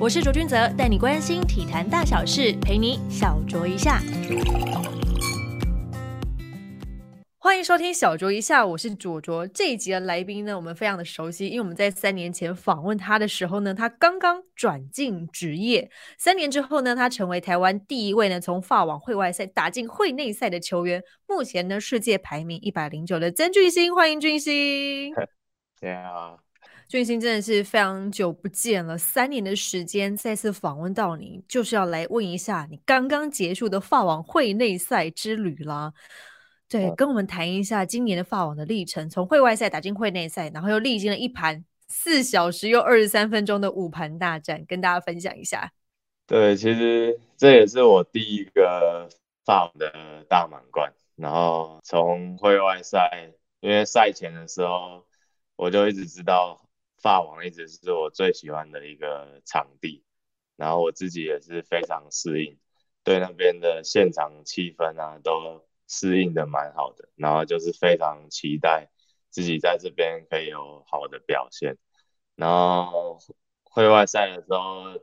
我是卓君泽，带你关心体坛大小事，陪你小酌一下。欢迎收听小酌一下，我是卓卓。这一集的来宾呢，我们非常的熟悉，因为我们在三年前访问他的时候呢，他刚刚转进职业。三年之后呢，他成为台湾第一位呢从法网会外赛打进会内赛的球员。目前呢，世界排名一百零九的曾俊欣，欢迎俊欣。对啊，俊兴真的是非常久不见了，三年的时间再次访问到你，就是要来问一下你刚刚结束的法网会内赛之旅啦。对，跟我们谈一下今年的法网的历程，从会外赛打进会内赛，然后又历经了一盘四小时又二十三分钟的五盘大战，跟大家分享一下。对，其实这也是我第一个法网的大满贯。然后从会外赛，因为赛前的时候我就一直知道法网一直是我最喜欢的一个场地，然后我自己也是非常适应，对那边的现场气氛啊都。适应的蛮好的，然后就是非常期待自己在这边可以有好的表现。然后会外赛的时候，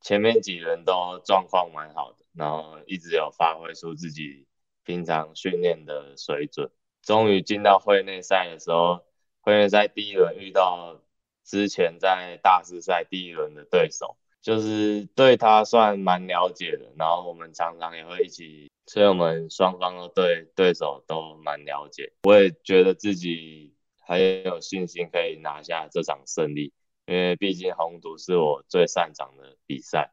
前面几轮都状况蛮好的，然后一直有发挥出自己平常训练的水准。终于进到会内赛的时候，会内赛第一轮遇到之前在大师赛第一轮的对手，就是对他算蛮了解的，然后我们常常也会一起。所以我们双方都对对手都蛮了解，我也觉得自己很有信心可以拿下这场胜利，因为毕竟红土是我最擅长的比赛。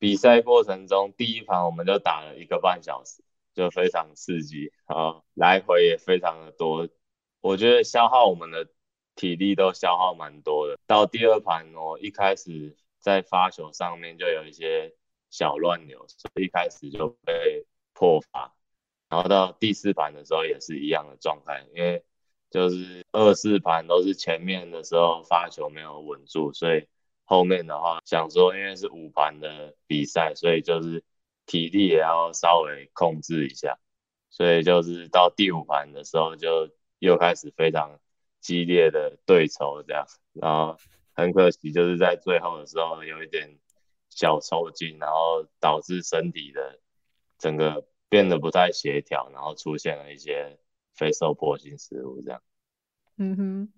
比赛过程中，第一盘我们就打了一个半小时，就非常刺激，啊来回也非常的多，我觉得消耗我们的体力都消耗蛮多的。到第二盘，我一开始在发球上面就有一些小乱流，所以一开始就被。破发，然后到第四盘的时候也是一样的状态，因为就是二四盘都是前面的时候发球没有稳住，所以后面的话想说，因为是五盘的比赛，所以就是体力也要稍微控制一下，所以就是到第五盘的时候就又开始非常激烈的对抽这样，然后很可惜就是在最后的时候有一点小抽筋，然后导致身体的。整个变得不太协调，然后出现了一些非受迫性失误，这样。嗯哼，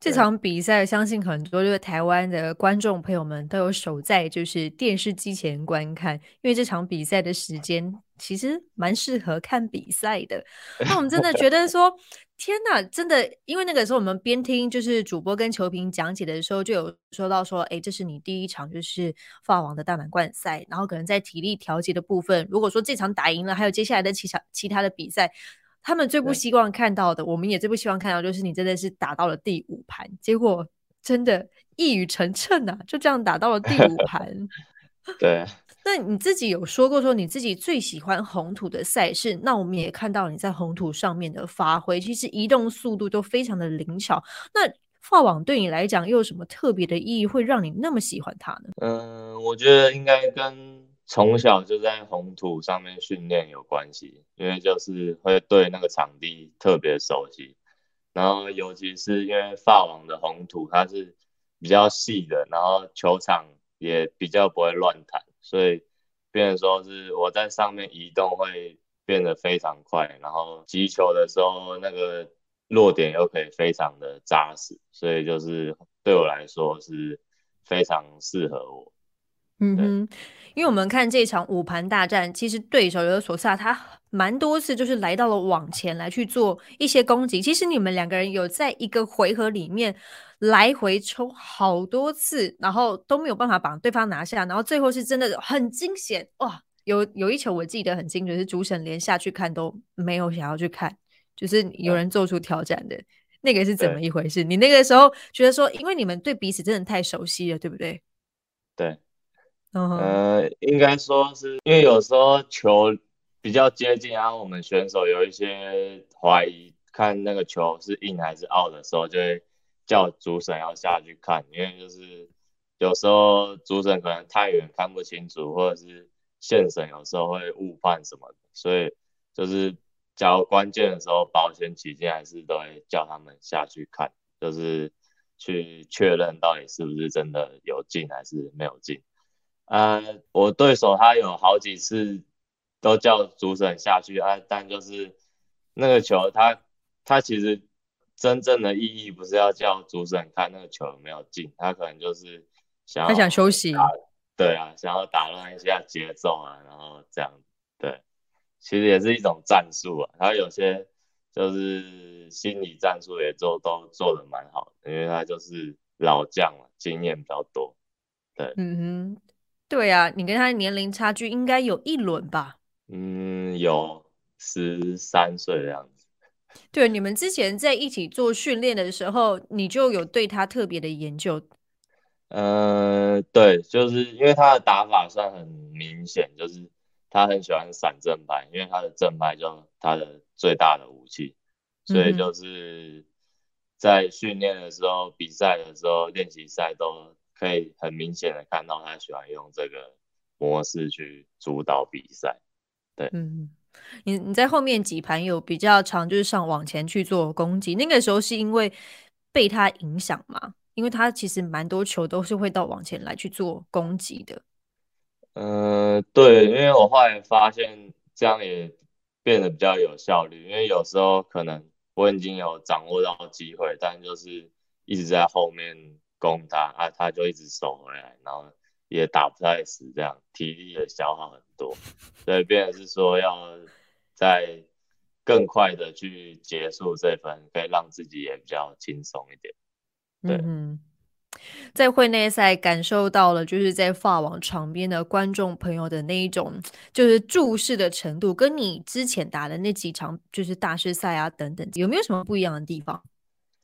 这场比赛相信很多就是台湾的观众朋友们都有守在就是电视机前观看，因为这场比赛的时间其实蛮适合看比赛的。那我们真的觉得 说。天呐，真的，因为那个时候我们边听就是主播跟球评讲解的时候，就有说到说，哎，这是你第一场就是法王的大满贯赛，然后可能在体力调节的部分，如果说这场打赢了，还有接下来的其场其他的比赛，他们最不希望看到的，我们也最不希望看到，就是你真的是打到了第五盘，结果真的一语成谶呐，就这样打到了第五盘。对。那你自己有说过说你自己最喜欢红土的赛事，那我们也看到你在红土上面的发挥，其实移动速度都非常的灵巧。那法网对你来讲又有什么特别的意义，会让你那么喜欢它呢？嗯，我觉得应该跟从小就在红土上面训练有关系，因为就是会对那个场地特别熟悉，然后尤其是因为法网的红土它是比较细的，然后球场也比较不会乱弹。所以，变成说是我在上面移动会变得非常快，然后击球的时候那个落点又可以非常的扎实，所以就是对我来说是非常适合我。嗯哼，因为我们看这场五盘大战，其实对手有索萨他蛮多次就是来到了网前来去做一些攻击。其实你们两个人有在一个回合里面来回抽好多次，然后都没有办法把对方拿下，然后最后是真的很惊险哇！有有一球我记得很清楚，是主审连下去看都没有想要去看，就是有人做出挑战的那个是怎么一回事？你那个时候觉得说，因为你们对彼此真的太熟悉了，对不对？对。呃，应该说是因为有时候球比较接近，然后我们选手有一些怀疑，看那个球是硬还是澳的时候，就会叫主审要下去看，因为就是有时候主审可能太远看不清楚，或者是线审有时候会误判什么的，所以就是假如关键的时候保险起见，还是都会叫他们下去看，就是去确认到底是不是真的有进还是没有进。呃，我对手他有好几次都叫主审下去啊，但就是那个球他他其实真正的意义不是要叫主审看那个球有没有进，他可能就是想他想休息，对啊，想要打乱一下节奏啊，然后这样对，其实也是一种战术啊，他有些就是心理战术也做都做的蛮好的，因为他就是老将了，经验比较多，对，嗯哼。对啊，你跟他年龄差距应该有一轮吧？嗯，有十三岁的样子。对，你们之前在一起做训练的时候，你就有对他特别的研究。呃，对，就是因为他的打法算很明显，就是他很喜欢闪正拍，因为他的正拍就他的最大的武器，所以就是在训练的时候、比赛的时候、练习赛都。可以很明显的看到他喜欢用这个模式去主导比赛，对，嗯，你你在后面几盘有比较长，就是上往前去做攻击，那个时候是因为被他影响嘛？因为他其实蛮多球都是会到往前来去做攻击的。嗯，对，因为我后来发现这样也变得比较有效率，因为有时候可能我已经有掌握到机会，但就是一直在后面。攻他啊，他就一直守回来，然后也打不太死，这样体力也消耗很多，所以变是说要在更快的去结束这分，可以让自己也比较轻松一点。对，嗯在会内赛感受到了，就是在法网场边的观众朋友的那一种，就是注视的程度，跟你之前打的那几场就是大师赛啊等等，有没有什么不一样的地方？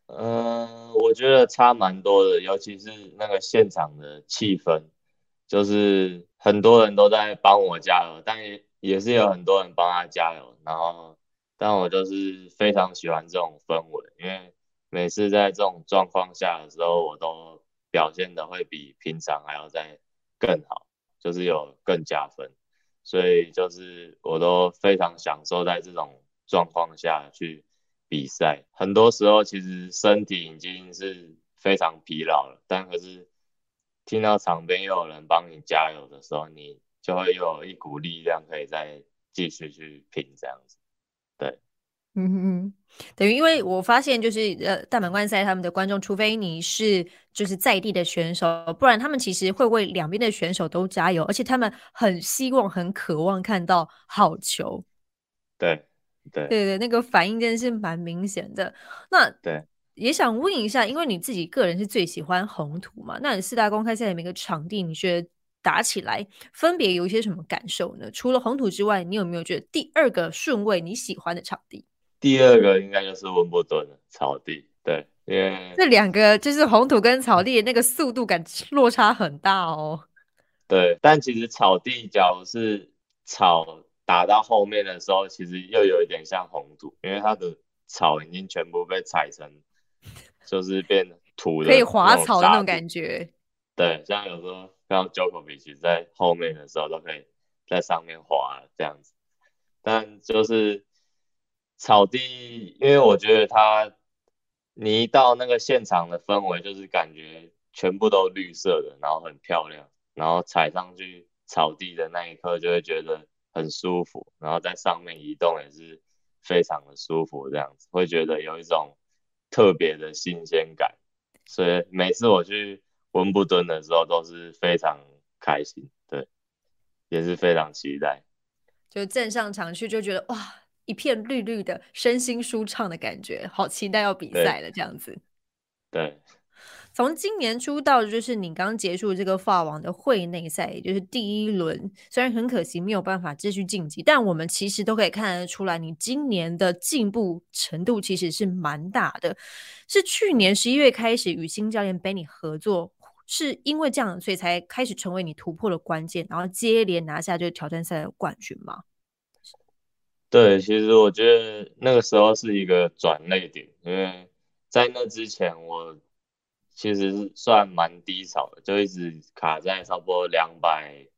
嗯，我觉得差蛮多的，尤其是那个现场的气氛，就是很多人都在帮我加油，但也也是有很多人帮他加油。然后，但我就是非常喜欢这种氛围，因为每次在这种状况下的时候，我都表现的会比平常还要再更好，就是有更加分。所以就是我都非常享受在这种状况下去。比赛很多时候其实身体已经是非常疲劳了，但可是听到场边又有人帮你加油的时候，你就会有一股力量可以再继续去拼这样子。对，嗯嗯，等于因为我发现就是呃大满贯赛他们的观众，除非你是就是在地的选手，不然他们其实会为两边的选手都加油，而且他们很希望、很渴望看到好球。对。对对对，那个反应真的是蛮明显的。那对，也想问一下，因为你自己个人是最喜欢红土嘛？那你四大公开赛的每个场地，你觉得打起来分别有一些什么感受呢？除了红土之外，你有没有觉得第二个顺位你喜欢的场地？第二个应该就是温布顿的草地。对，因为这两个就是红土跟草地那个速度感落差很大哦。对，但其实草地假如是草。打到后面的时候，其实又有一点像红土，因为它的草已经全部被踩成，就是变土的，可以滑草的那种感觉。对，像有时候像 Jokovic 在后面的时候，都可以在上面滑这样子。但就是草地，因为我觉得它，你一到那个现场的氛围，就是感觉全部都绿色的，然后很漂亮，然后踩上去草地的那一刻，就会觉得。很舒服，然后在上面移动也是非常的舒服，这样子会觉得有一种特别的新鲜感，所以每次我去温布顿的时候都是非常开心，对，也是非常期待。就站上场去就觉得哇，一片绿绿的，身心舒畅的感觉，好期待要比赛了，这样子。对。从今年初到就是你刚结束这个法网的会内赛，也就是第一轮，虽然很可惜没有办法继续晋级，但我们其实都可以看得出来，你今年的进步程度其实是蛮大的。是去年十一月开始与新教练 Benny 合作，是因为这样，所以才开始成为你突破的关键，然后接连拿下这个挑战赛的冠军吗？对，其实我觉得那个时候是一个转捩点，因为在那之前我。其实算蛮低潮的，就一直卡在差不多两百，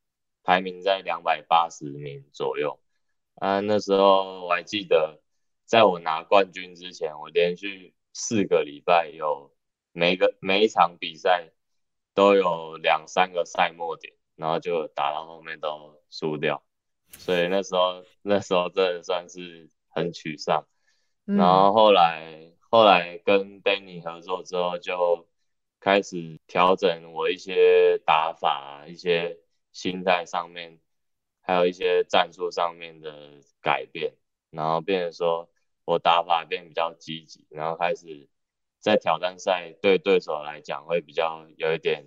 排名在两百八十名左右。啊，那时候我还记得，在我拿冠军之前，我连续四个礼拜有每个每一场比赛都有两三个赛末点，然后就打到后面都输掉，所以那时候那时候真的算是很沮丧。然后后来后来跟 Danny 合作之后，就开始调整我一些打法，一些心态上面，还有一些战术上面的改变，然后变成说我打法变比较积极，然后开始在挑战赛对对手来讲会比较有一点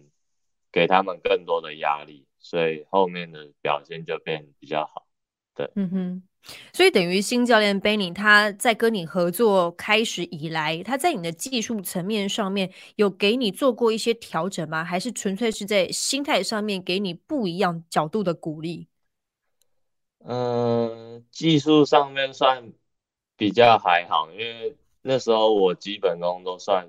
给他们更多的压力，所以后面的表现就变比较好。对，嗯哼。所以等于新教练 Benny 他在跟你合作开始以来，他在你的技术层面上面有给你做过一些调整吗？还是纯粹是在心态上面给你不一样角度的鼓励？嗯，技术上面算比较还好，因为那时候我基本功都算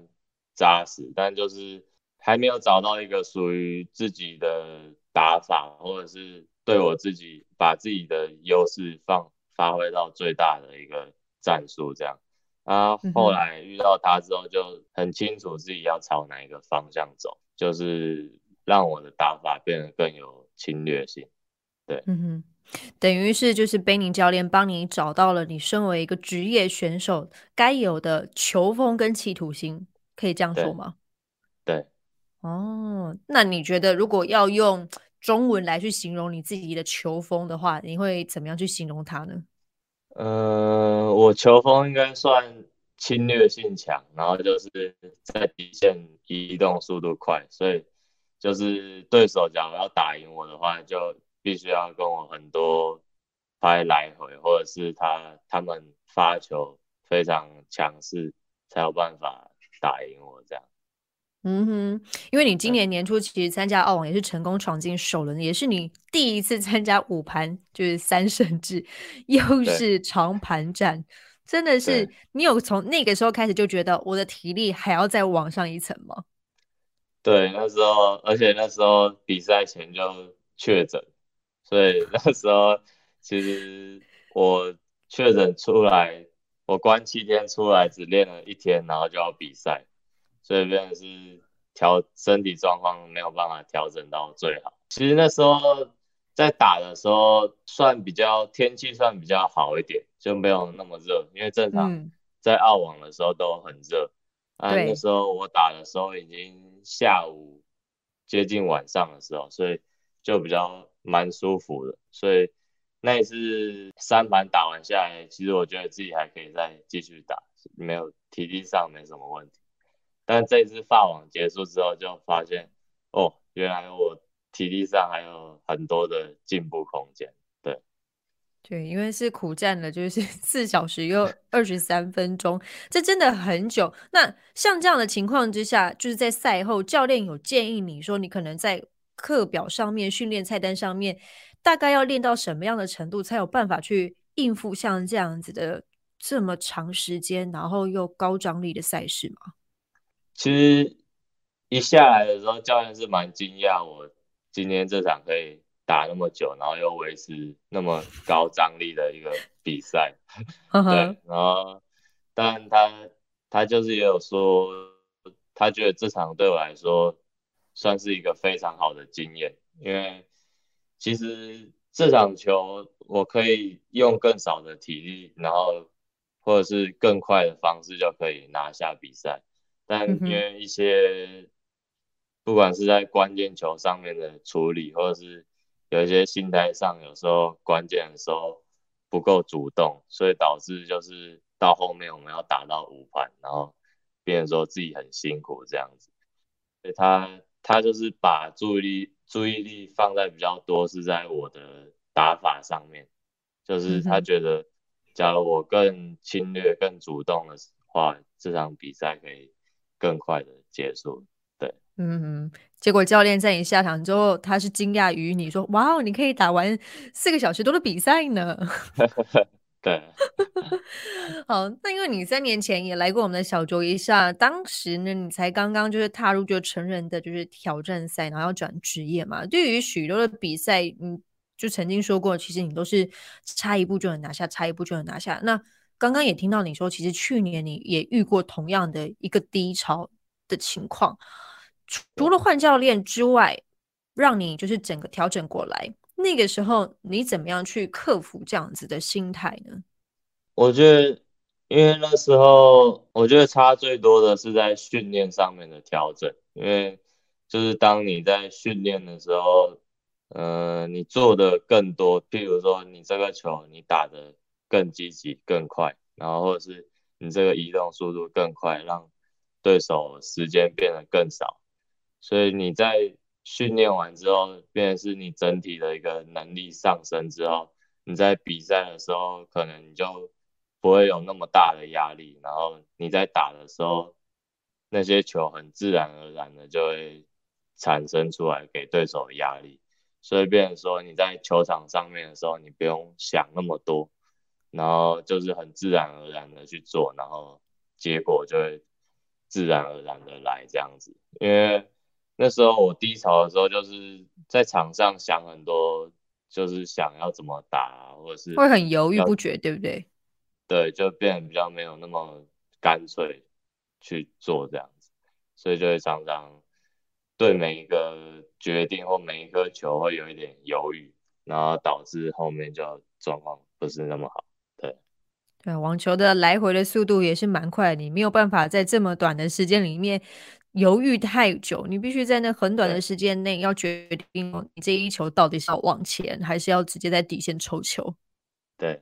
扎实，但就是还没有找到一个属于自己的打法，或者是对我自己把自己的优势放。发挥到最大的一个战术，这样啊。后来遇到他之后，就很清楚自己要朝哪一个方向走，就是让我的打法变得更有侵略性。对，嗯哼，等于是就是贝宁教练帮你找到了你身为一个职业选手该有的球风跟企图心，可以这样说吗？对。哦，那你觉得如果要用？中文来去形容你自己的球风的话，你会怎么样去形容它呢？呃，我球风应该算侵略性强，然后就是在底线移动速度快，所以就是对手假如要打赢我的话，就必须要跟我很多拍来回，或者是他他们发球非常强势，才有办法打赢我这样。嗯哼，因为你今年年初其实参加澳网也是成功闯进首轮，也是你第一次参加五盘就是三胜制，又 是长盘战，真的是你有从那个时候开始就觉得我的体力还要再往上一层吗？对，那时候而且那时候比赛前就确诊，所以那时候其实我确诊出来，我关七天出来只练了一天，然后就要比赛。所以变成是调身体状况没有办法调整到最好。其实那时候在打的时候算比较天气算比较好一点，就没有那么热。因为正常在澳网的时候都很热。啊，那时候我打的时候已经下午接近晚上的时候，所以就比较蛮舒服的。所以那一次三盘打完下来，其实我觉得自己还可以再继续打，没有体力上没什么问题。但这次发网结束之后，就发现哦，原来我体力上还有很多的进步空间。对，对，因为是苦战了，就是 四小时又二十三分钟，这真的很久。那像这样的情况之下，就是在赛后，教练有建议你说，你可能在课表上面、训练菜单上面，大概要练到什么样的程度，才有办法去应付像这样子的这么长时间，然后又高张力的赛事吗？其实一下来的时候，教练是蛮惊讶我今天这场可以打那么久，然后又维持那么高张力的一个比赛。对，然后但他他就是也有说，他觉得这场对我来说算是一个非常好的经验，因为其实这场球我可以用更少的体力，然后或者是更快的方式就可以拿下比赛。但因为一些，不管是在关键球上面的处理，或者是有一些心态上，有时候关键的时候不够主动，所以导致就是到后面我们要打到五盘，然后变成说自己很辛苦这样子。所以他他就是把注意力注意力放在比较多是在我的打法上面，就是他觉得，假如我更侵略、更主动的话，这场比赛可以。更快的结束，对，嗯，结果教练在你下场之后，他是惊讶于你说：“哇哦，你可以打完四个小时多的比赛呢。”对，好，那因为你三年前也来过我们的小酌一下，当时呢，你才刚刚就是踏入就成人的就是挑战赛，然后要转职业嘛。对于许多的比赛，你就曾经说过，其实你都是差一步就能拿下，差一步就能拿下。那刚刚也听到你说，其实去年你也遇过同样的一个低潮，的情况。除了换教练之外，让你就是整个调整过来，那个时候你怎么样去克服这样子的心态呢？我觉得，因为那时候我觉得差最多的是在训练上面的调整，因为就是当你在训练的时候，呃，你做的更多，譬如说你这个球你打的更积极、更快，然后或者是你这个移动速度更快，让对手时间变得更少。所以你在训练完之后，变成是你整体的一个能力上升之后，你在比赛的时候，可能你就不会有那么大的压力。然后你在打的时候，那些球很自然而然的就会产生出来给对手压力。所以变成说你在球场上面的时候，你不用想那么多，然后就是很自然而然的去做，然后结果就会自然而然的来这样子，因为。那时候我低潮的时候，就是在场上想很多，就是想要怎么打，或者是会很犹豫不决，对不对？对，就变得比较没有那么干脆去做这样子，所以就会常常对每一个决定或每一颗球会有一点犹豫，然后导致后面就状况不是那么好。对，网球的来回的速度也是蛮快，你没有办法在这么短的时间里面。犹豫太久，你必须在那很短的时间内要决定你这一球到底是要往前，还是要直接在底线抽球。对，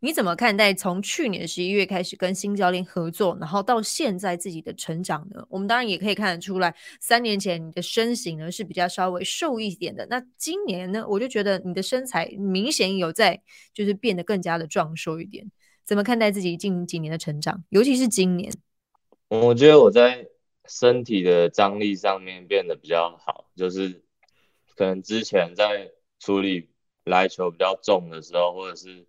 你怎么看待从去年十一月开始跟新教练合作，然后到现在自己的成长呢？我们当然也可以看得出来，三年前你的身形呢是比较稍微瘦一点的，那今年呢，我就觉得你的身材明显有在就是变得更加的壮硕一点。怎么看待自己近几年的成长，尤其是今年？我觉得我在。身体的张力上面变得比较好，就是可能之前在处理来球比较重的时候，或者是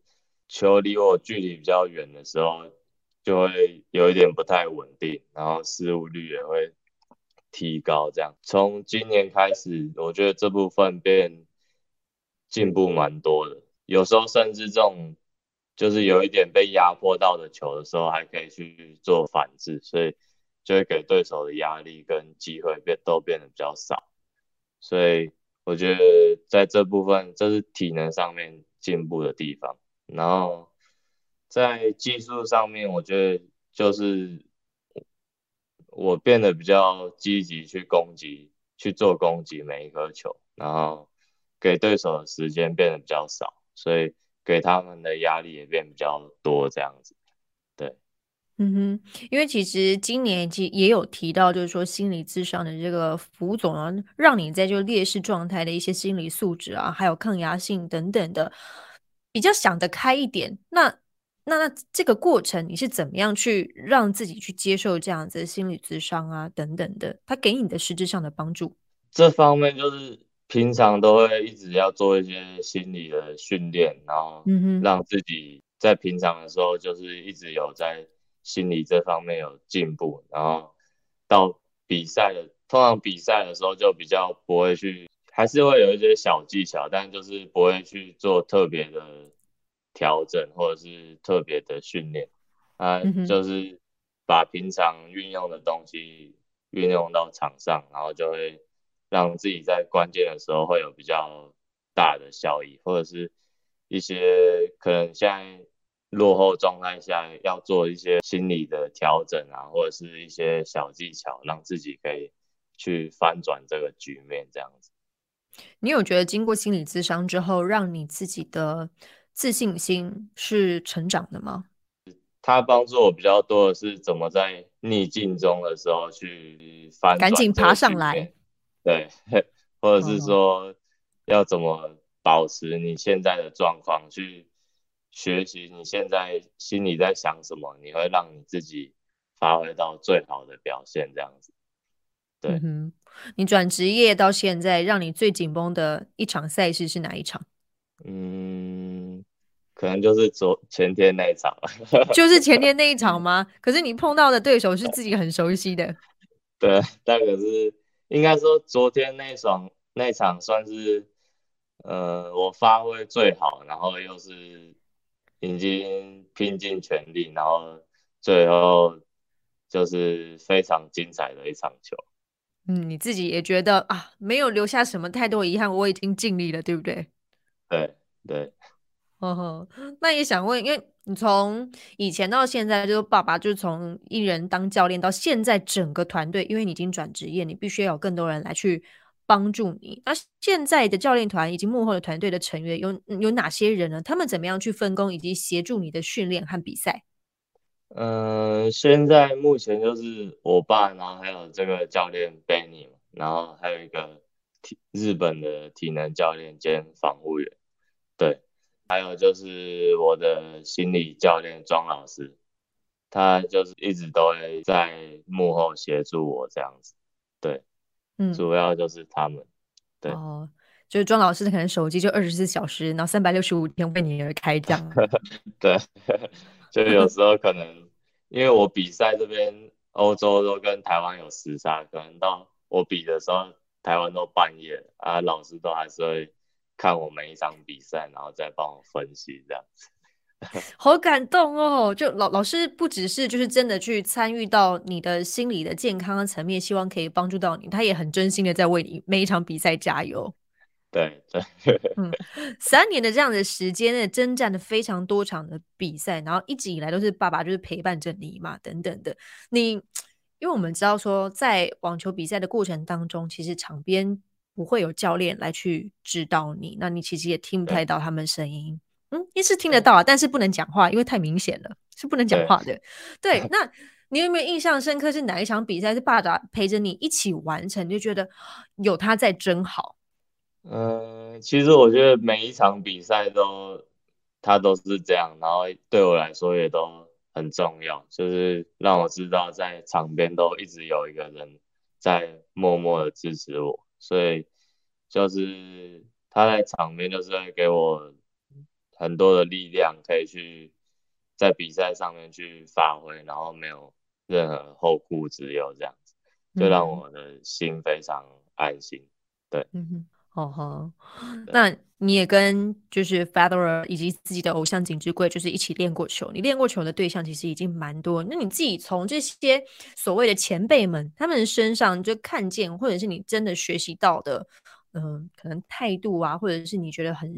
球离我距离比较远的时候，就会有一点不太稳定，然后失误率也会提高。这样从今年开始，我觉得这部分变进步蛮多的。有时候甚至这种就是有一点被压迫到的球的时候，还可以去做反制，所以。就会给对手的压力跟机会变都变得比较少，所以我觉得在这部分这是体能上面进步的地方。然后在技术上面，我觉得就是我变得比较积极去攻击，去做攻击每一颗球，然后给对手的时间变得比较少，所以给他们的压力也变比较多这样子。对嗯哼，因为其实今年其也有提到，就是说心理智商的这个副总啊，让你在这个劣势状态的一些心理素质啊，还有抗压性等等的，比较想得开一点。那那那这个过程，你是怎么样去让自己去接受这样子的心理智商啊等等的？他给你的实质上的帮助？这方面就是平常都会一直要做一些心理的训练，然后让自己在平常的时候就是一直有在。心理这方面有进步，然后到比赛的，通常比赛的时候就比较不会去，还是会有一些小技巧，但就是不会去做特别的调整或者是特别的训练，啊，就是把平常运用的东西运用到场上，然后就会让自己在关键的时候会有比较大的效益，或者是一些可能现在。落后状态下要做一些心理的调整啊，或者是一些小技巧，让自己可以去翻转这个局面，这样子。你有觉得经过心理咨商之后，让你自己的自信心是成长的吗？他帮助我比较多的是怎么在逆境中的时候去翻，赶紧爬上来。对，或者是说要怎么保持你现在的状况去。学习你现在心里在想什么，你会让你自己发挥到最好的表现，这样子。对，你转职业到现在，让你最紧绷的一场赛事是哪一场？嗯，可能就是昨前天那一场 就是前天那一场吗？可是你碰到的对手是自己很熟悉的。对，但可是应该说昨天那场那场算是呃我发挥最好，然后又是。已经拼尽全力，然后最后就是非常精彩的一场球。嗯，你自己也觉得啊，没有留下什么太多遗憾，我已经尽力了，对不对？对对。呵呵，那也想问，因为你从以前到现在，就是爸爸就是从一人当教练到现在整个团队，因为你已经转职业，你必须要有更多人来去帮助你。那现在的教练团以及幕后的团队的成员有有哪些人呢？他们怎么样去分工以及协助你的训练和比赛？嗯，现在目前就是我爸，然后还有这个教练 Benny，然后还有一个体日本的体能教练兼防护员，对，还有就是我的心理教练庄老师，他就是一直都会在幕后协助我这样子，对，嗯，主要就是他们，对，哦，就是庄老师可能手机就二十四小时，然后三百六十五天为你而开这样，对。就有时候可能，因为我比赛这边欧洲都跟台湾有时差，可能到我比的时候，台湾都半夜啊，老师都还是会看我每一场比赛，然后再帮我分析这样子。好感动哦！就老老师不只是就是真的去参与到你的心理的健康层面，希望可以帮助到你，他也很真心的在为你每一场比赛加油。对对，嗯，三年的这样的时间呢，征战了非常多场的比赛，然后一直以来都是爸爸就是陪伴着你嘛，等等的。你，因为我们知道说，在网球比赛的过程当中，其实场边不会有教练来去指导你，那你其实也听不太到他们声音。嗯，也是听得到啊，但是不能讲话，因为太明显了，是不能讲话的。对，那你有没有印象深刻是哪一场比赛是爸爸陪着你一起完成，就觉得有他在真好？嗯，其实我觉得每一场比赛都，他都是这样，然后对我来说也都很重要，就是让我知道在场边都一直有一个人在默默的支持我，所以就是他在场边就是会给我很多的力量，可以去在比赛上面去发挥，然后没有任何后顾之忧，这样子就让我的心非常安心。对，嗯哼。哦哈，那你也跟就是 Federer 以及自己的偶像景之贵，就是一起练过球。你练过球的对象其实已经蛮多。那你自己从这些所谓的前辈们他们身上就看见，或者是你真的学习到的，嗯，可能态度啊，或者是你觉得很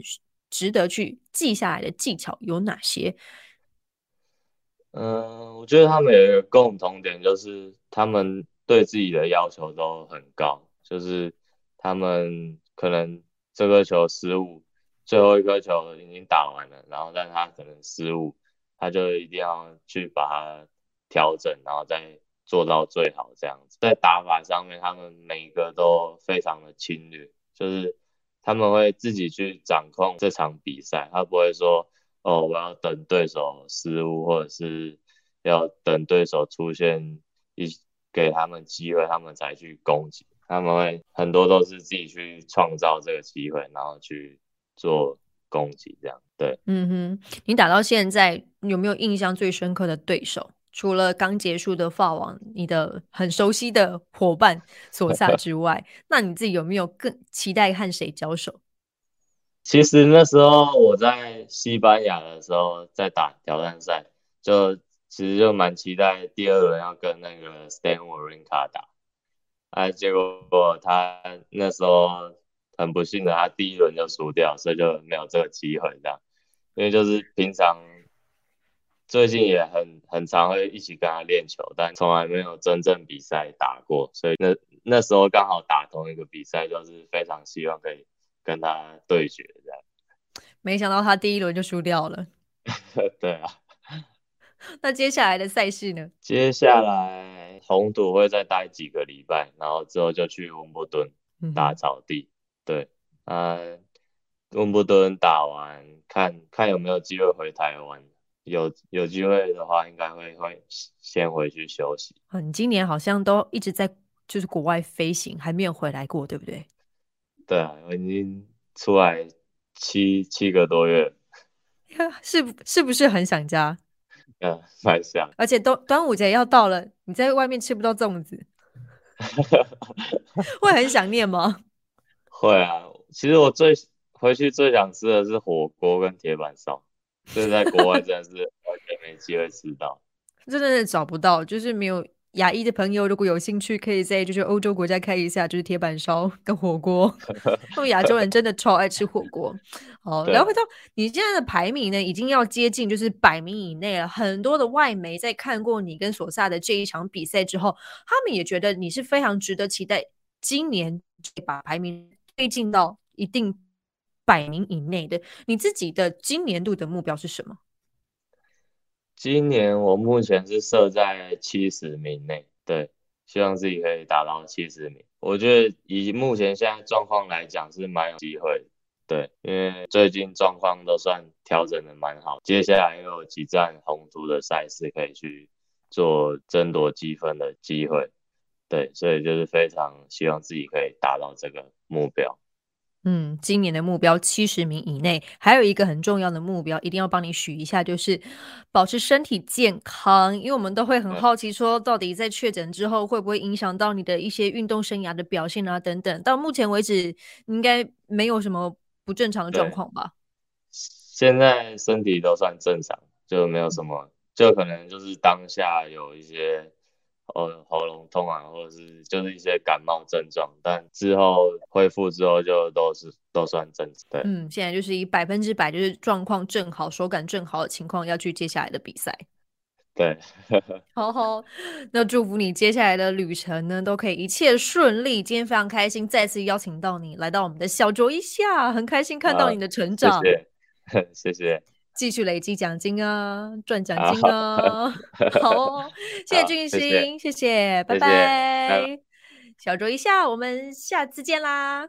值得去记下来的技巧有哪些？嗯，我觉得他们有一个共同点，就是他们对自己的要求都很高，就是他们。可能这个球失误，最后一颗球已经打完了，然后但他可能失误，他就一定要去把它调整，然后再做到最好这样子。在打法上面，他们每一个都非常的侵略，就是他们会自己去掌控这场比赛，他不会说哦我要等对手失误，或者是要等对手出现一给他们机会，他们才去攻击。他们会很多都是自己去创造这个机会，然后去做攻击，这样对。嗯哼，你打到现在有没有印象最深刻的对手？除了刚结束的法网，你的很熟悉的伙伴索萨之外，那你自己有没有更期待和谁交手？其实那时候我在西班牙的时候，在打挑战赛，就其实就蛮期待第二轮要跟那个 Stan Wawrinka 打。哎，结果他那时候很不幸的，他第一轮就输掉，所以就没有这个机会这样。因为就是平常最近也很很常会一起跟他练球，但从来没有真正比赛打过，所以那那时候刚好打同一个比赛，就是非常希望可以跟他对决这样。没想到他第一轮就输掉了。对啊。那接下来的赛事呢？接下来红土会再待几个礼拜，然后之后就去温布顿打草地。对，嗯，温布顿打完，看看有没有机会回台湾。有有机会的话，应该会会先回去休息。你今年好像都一直在就是国外飞行，还没有回来过，对不对？对啊，我已经出来七七个多月，是是不是很想家？嗯，蛮像。而且端端午节要到了，你在外面吃不到粽子，会很想念吗？会啊，其实我最回去最想吃的是火锅跟铁板烧，就是在国外真的是完全没机会吃到，真的是找不到，就是没有亚裔的朋友如果有兴趣，可以在就是欧洲国家开一下，就是铁板烧 跟火锅。因为亚洲人真的超爱吃火锅。好，然后回到你现在的排名呢，已经要接近就是百名以内了。很多的外媒在看过你跟索萨的这一场比赛之后，他们也觉得你是非常值得期待，今年把排名推进到一定百名以内的。你自己的今年度的目标是什么？今年我目前是设在七十名内，对，希望自己可以达到七十名。我觉得以目前现在状况来讲是蛮有机会，对，因为最近状况都算调整的蛮好，接下来又有几站红图的赛事可以去做争夺积分的机会，对，所以就是非常希望自己可以达到这个目标。嗯，今年的目标七十名以内，还有一个很重要的目标，一定要帮你许一下，就是保持身体健康。因为我们都会很好奇，说到底在确诊之后会不会影响到你的一些运动生涯的表现啊等等。到目前为止，应该没有什么不正常的状况吧？现在身体都算正常，就没有什么，就可能就是当下有一些。呃，喉咙痛啊，或者是就是一些感冒症状，但之后恢复之后就都是都算正常。对，嗯，现在就是以百分之百就是状况正好、手感正好的情况要去接下来的比赛。对，好好，那祝福你接下来的旅程呢都可以一切顺利。今天非常开心，再次邀请到你来到我们的小酌一下，很开心看到你的成长。谢谢，谢谢。继续累积奖金啊，赚奖金啊！好哦，谢谢俊兴，谢谢，拜拜。小酌一下，我们下次见啦。